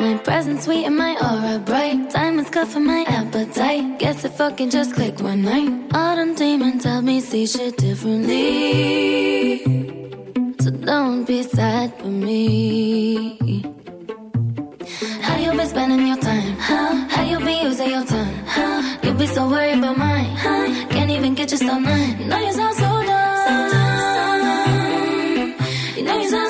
my presence sweet and my aura bright. Diamonds cut for my appetite. Guess it fucking just clicked one night. Autumn demons tell me see shit differently. So don't be sad for me. How you been spending your time? Huh? How you been using your time? Huh? You be so worried about mine. Huh? Can't even get yourself mine. You know you sound so dumb. So dumb, so dumb. You know you sound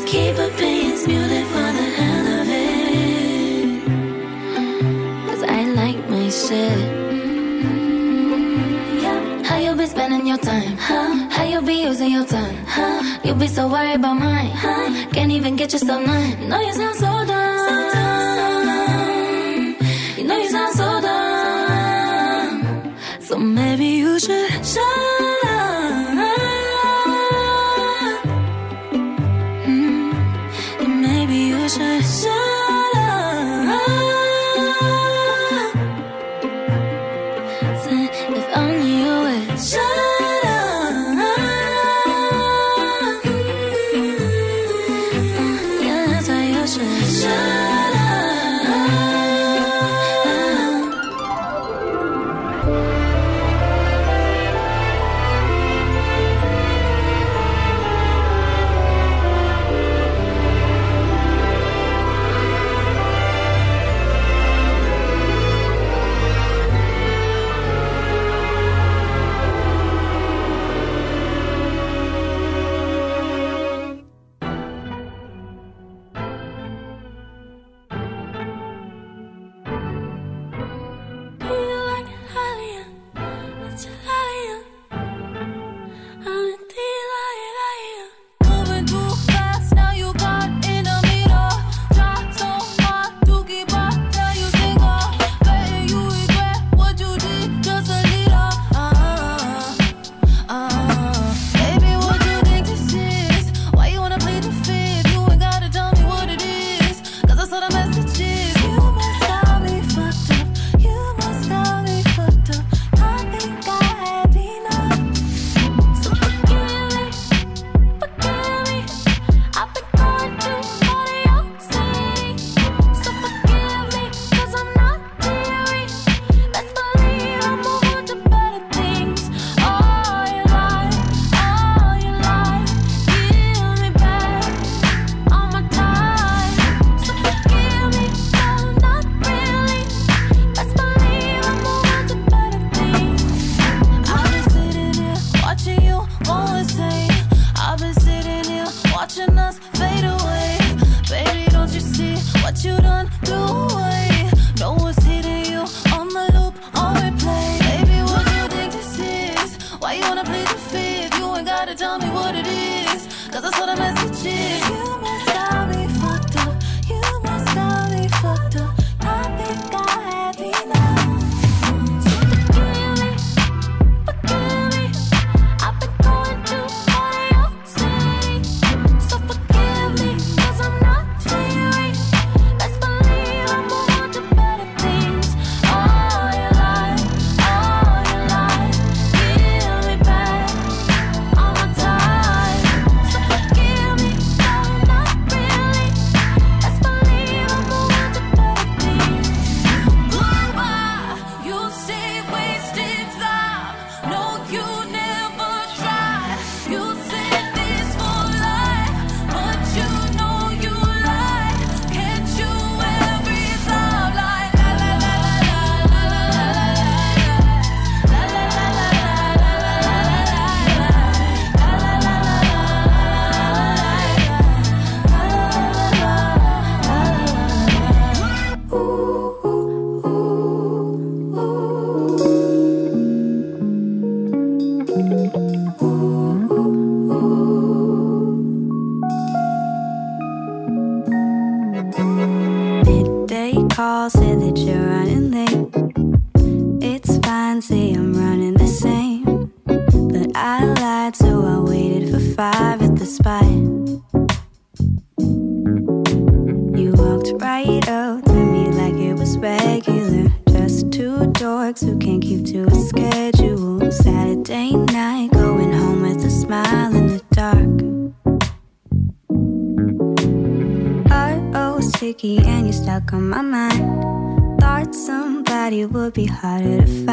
be so worried about mine. Huh? Can't even get yourself none. You know you sound so done.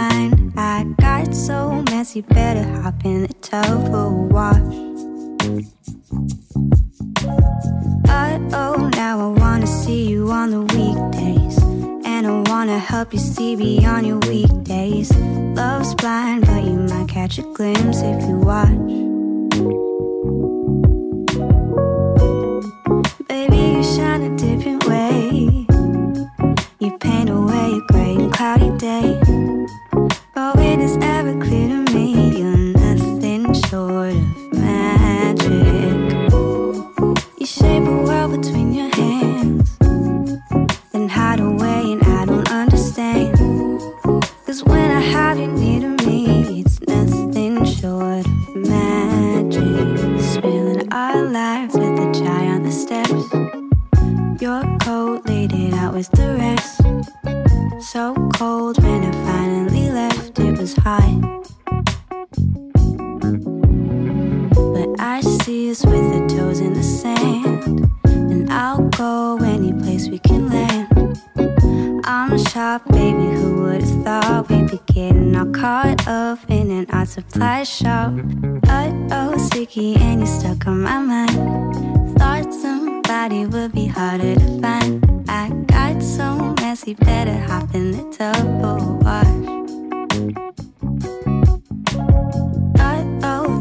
Find. I got so messy, better hop in the tub for a wash. Uh oh, now I wanna see you on the weekdays. And I wanna help you see beyond your weekdays. Love's blind, but you might catch a glimpse if you watch. Was hot. But I see us with the toes in the sand. And I'll go any place we can land. I'm sharp, baby. Who would've thought we'd be getting all caught up in an art supply shop? Uh oh, sticky, and you stuck on my mind. Thought somebody would be harder to find. I got so messy, better hop in the tub or wash.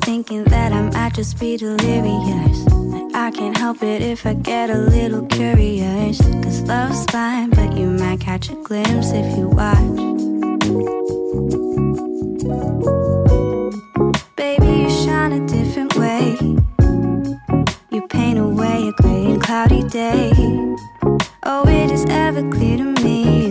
Thinking that I might just be delirious. I can't help it if I get a little curious. Cause love's fine, but you might catch a glimpse if you watch. Baby, you shine a different way. You paint away a gray and cloudy day. Oh, it is ever clear to me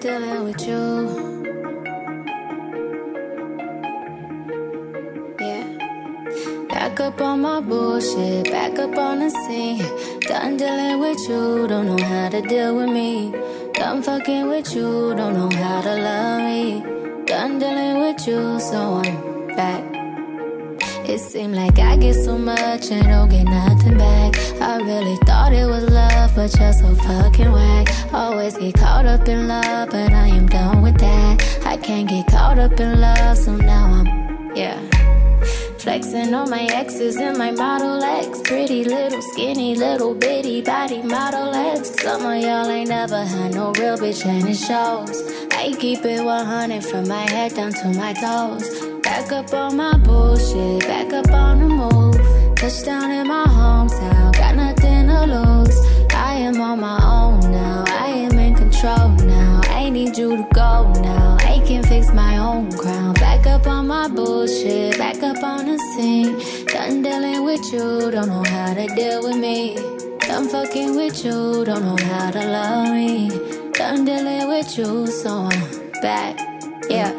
dealing with you. Yeah. Back up on my bullshit, back up on the scene. Done dealing with you, don't know how to deal with me. Done fucking with you, don't know how to love me. Done dealing with you, so I'm back. It seemed like I get so much and don't get nothing back. Really thought it was love, but you're so fucking whack. Always get caught up in love, but I am done with that. I can't get caught up in love, so now I'm, yeah. Flexing on my exes and my Model X. Pretty little, skinny, little bitty body Model X. Some of y'all ain't never had no real bitch and it shows. I keep it 100 from my head down to my toes. Back up on my bullshit, back up on the move. Touchdown in my nothing lose. I am on my own now, I am in control now. I need you to go now, I can fix my own crown. Back up on my bullshit, back up on the scene. Done dealing with you, don't know how to deal with me. Done fucking with you, don't know how to love me. Done dealing with you, so I'm back. Yeah,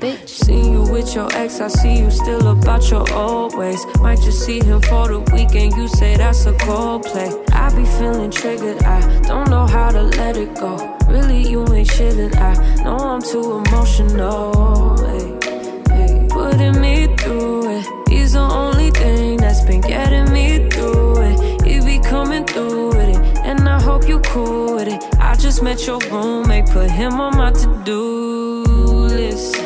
bitch. See you with your ex, I see you still about your old ways. Might just see him for the weekend, you say that's a cold play. I be feeling triggered, I don't know how to let it go. Really, you ain't ain't shit and I know I'm too emotional. Hey, hey, putting me through it. He's the only thing that's been getting me through it. He be coming through with it, and I hope you cool with it. I just met your roommate, put him on my to-do list.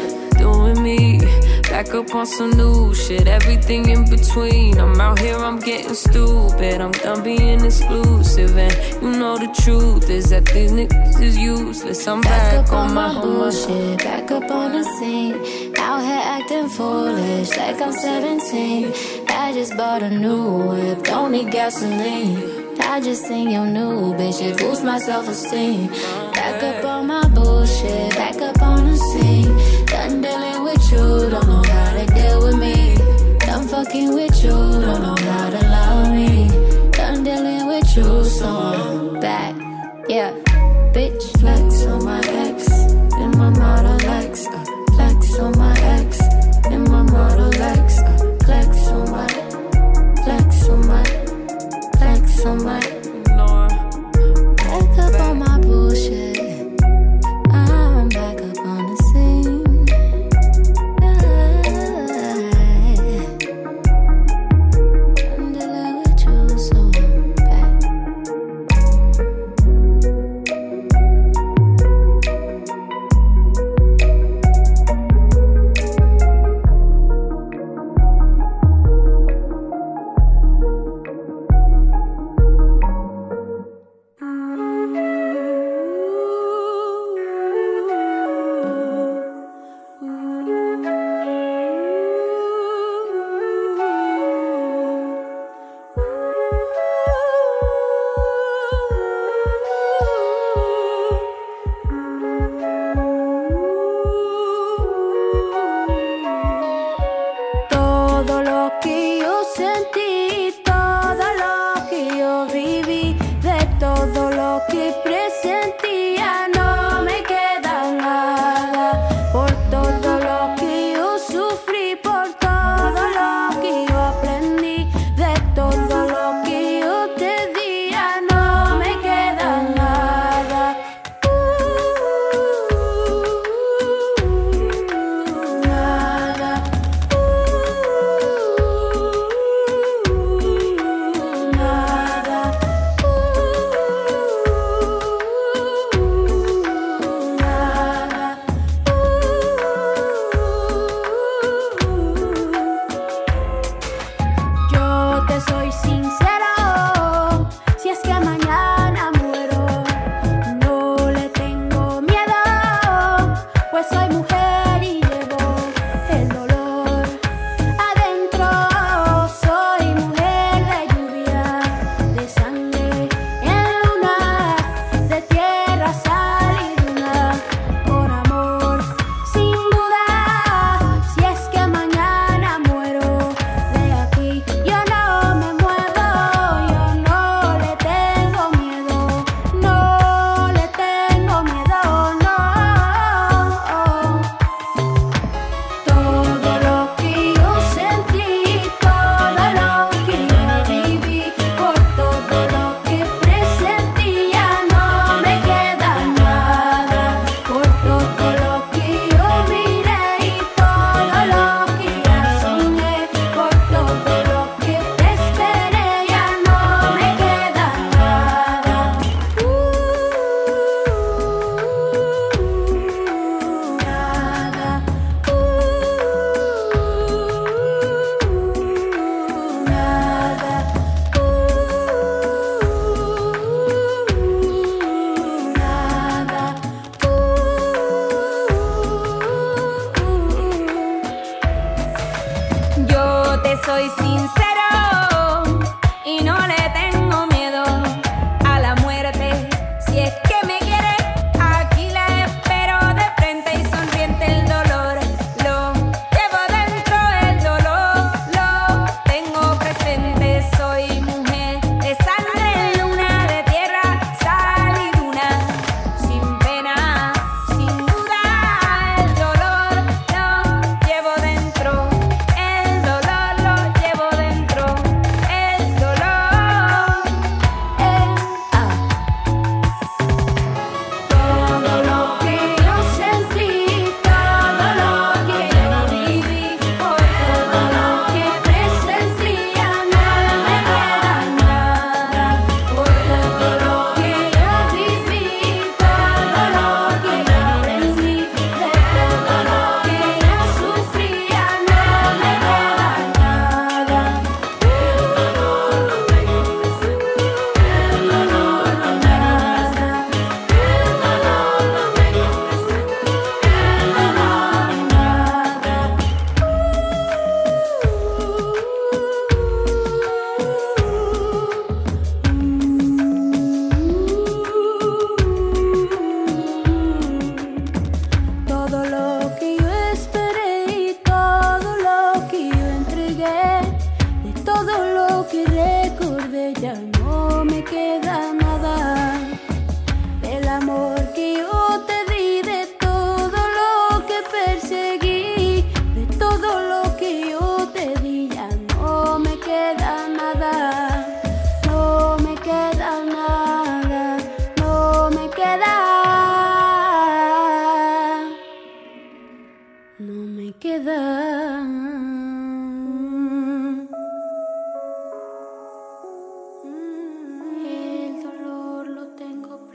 Back up on some new shit, everything in between. I'm out here, I'm getting stupid. I'm done being exclusive. And you know the truth is that these niggas is useless. I'm back, Back up on on my my bullshit, back up on the scene. Out here acting foolish, like I'm 17. I just bought a new whip, don't need gasoline. I just seen your new bitch, it boosts my self esteem. Fucking with you, don't know how to love me. Done dealing with you, so I'm back. Yeah, bitch, flex on my ex.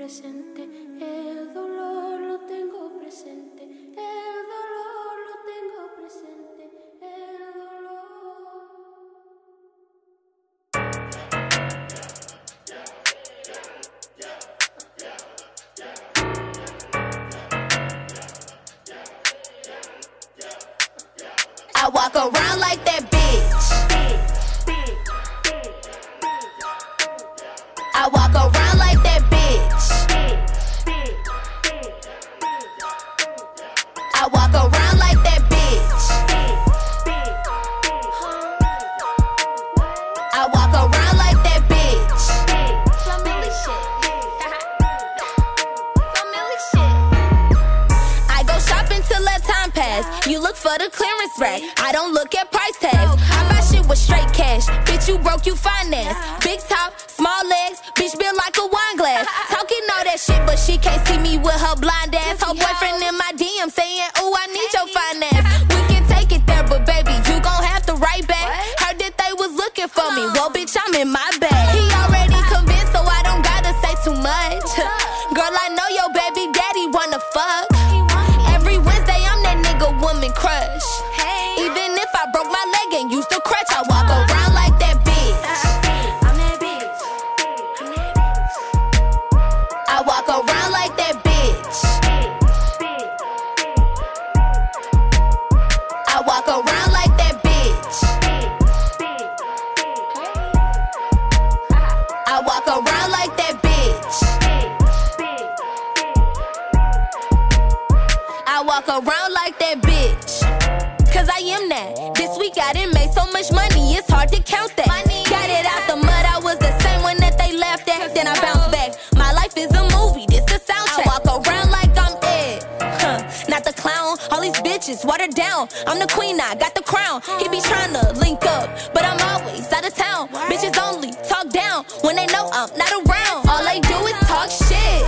Presente, that shit, but she can't see me with her blind ass. Her boyfriend in my DM saying, Ooh, I need your finance. We can take it there, but baby, you gon' have to write back. Heard that they was looking for me. Well, bitch, I'm in my bag. He already convinced, so I don't gotta say too much. Girl, I know your baby daddy wanna fuck. Every Wednesday, I'm that nigga woman crush. Even if I broke my leg and used a crutch, I bitches watered down. I'm the queen, I got the crown. He be trying to link up, but I'm always out of town. Bitches only talk down when they know I'm not around. All they do is talk shit.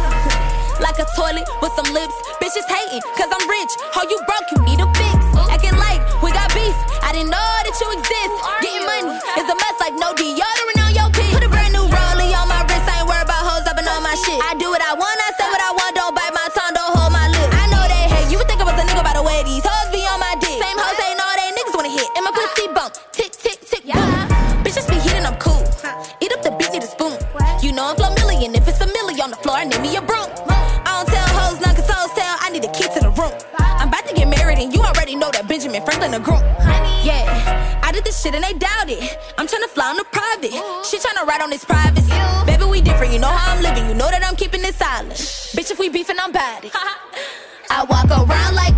Like a toilet with some lips. Bitches hating, cause I'm rich. How you broke, you need a Franklin a. Yeah, I did this shit and they doubt it. I'm tryna fly on the private. She tryna ride on this privacy. Baby, we different, you know how I'm living. You know that I'm keeping it silent. Bitch, if we beefing, I'm bad. I walk around like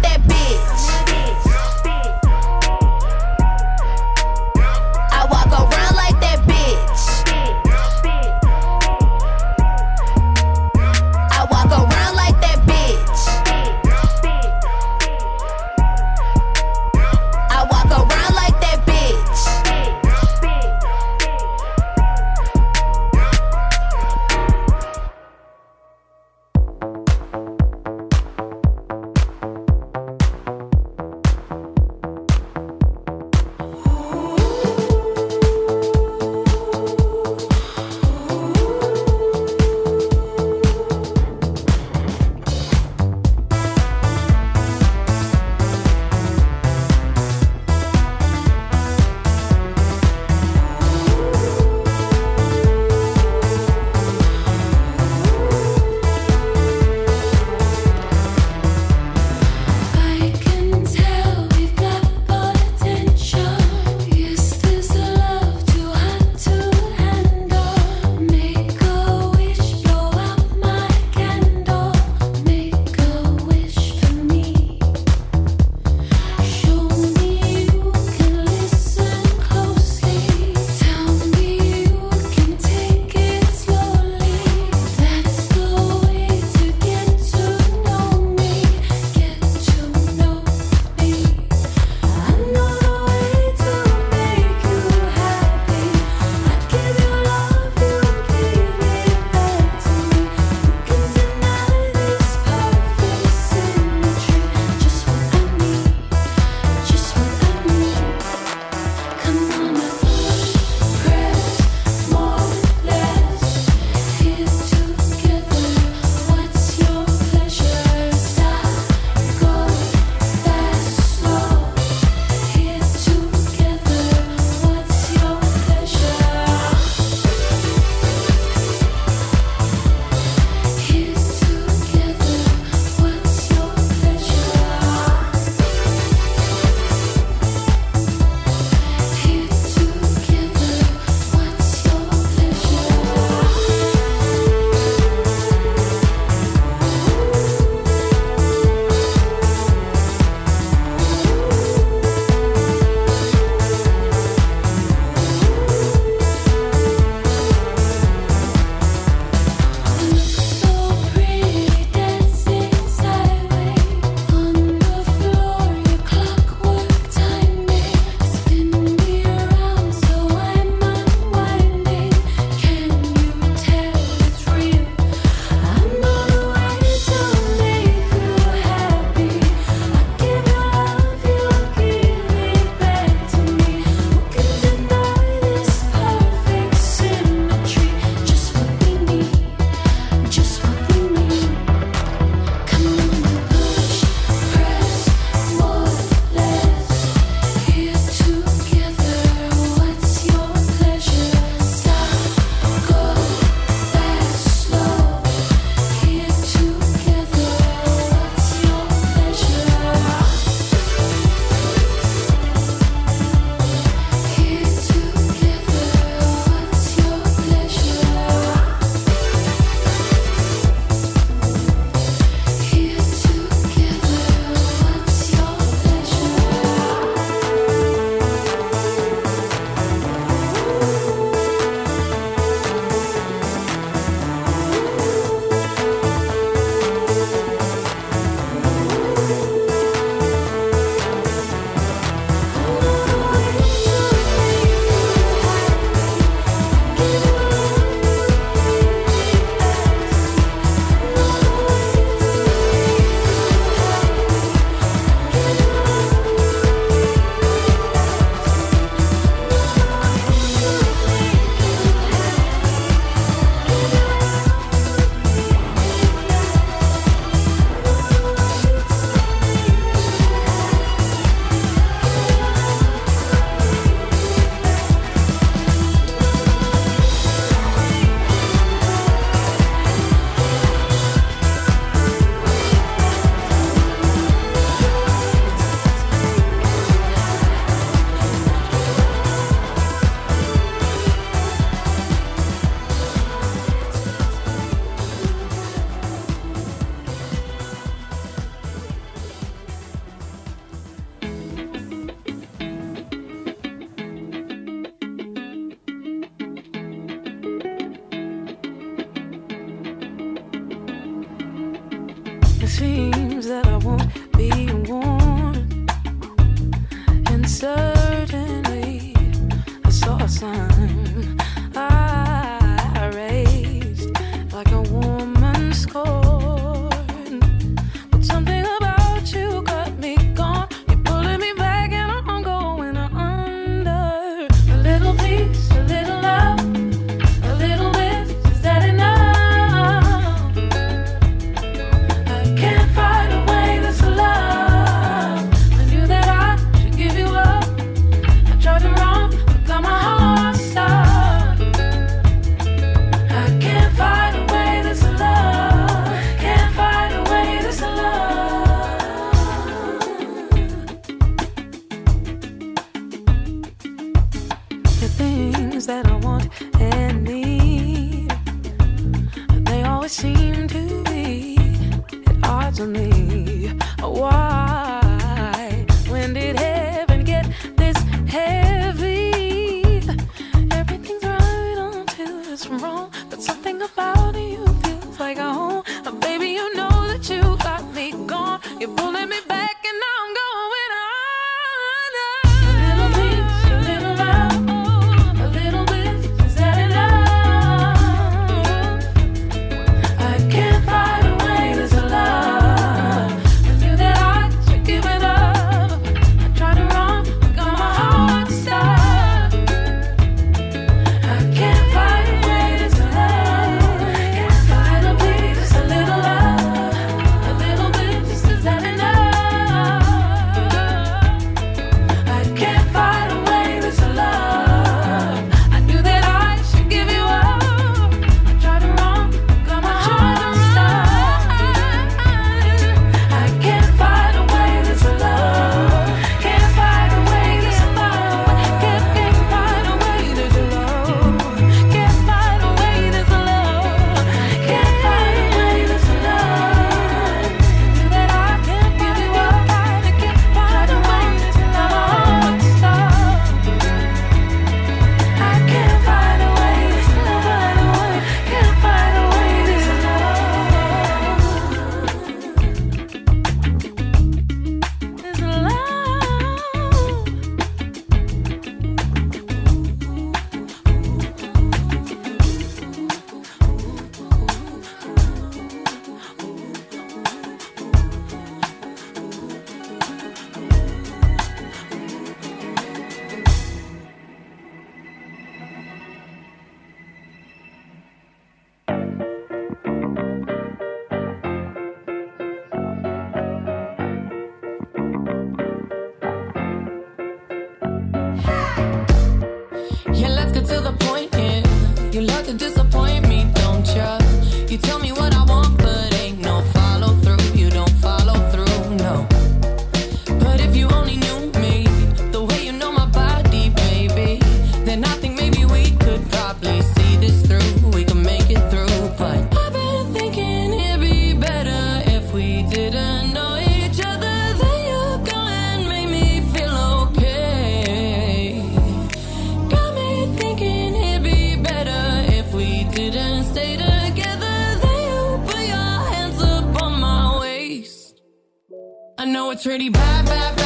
Bad, bad, bad,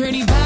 I know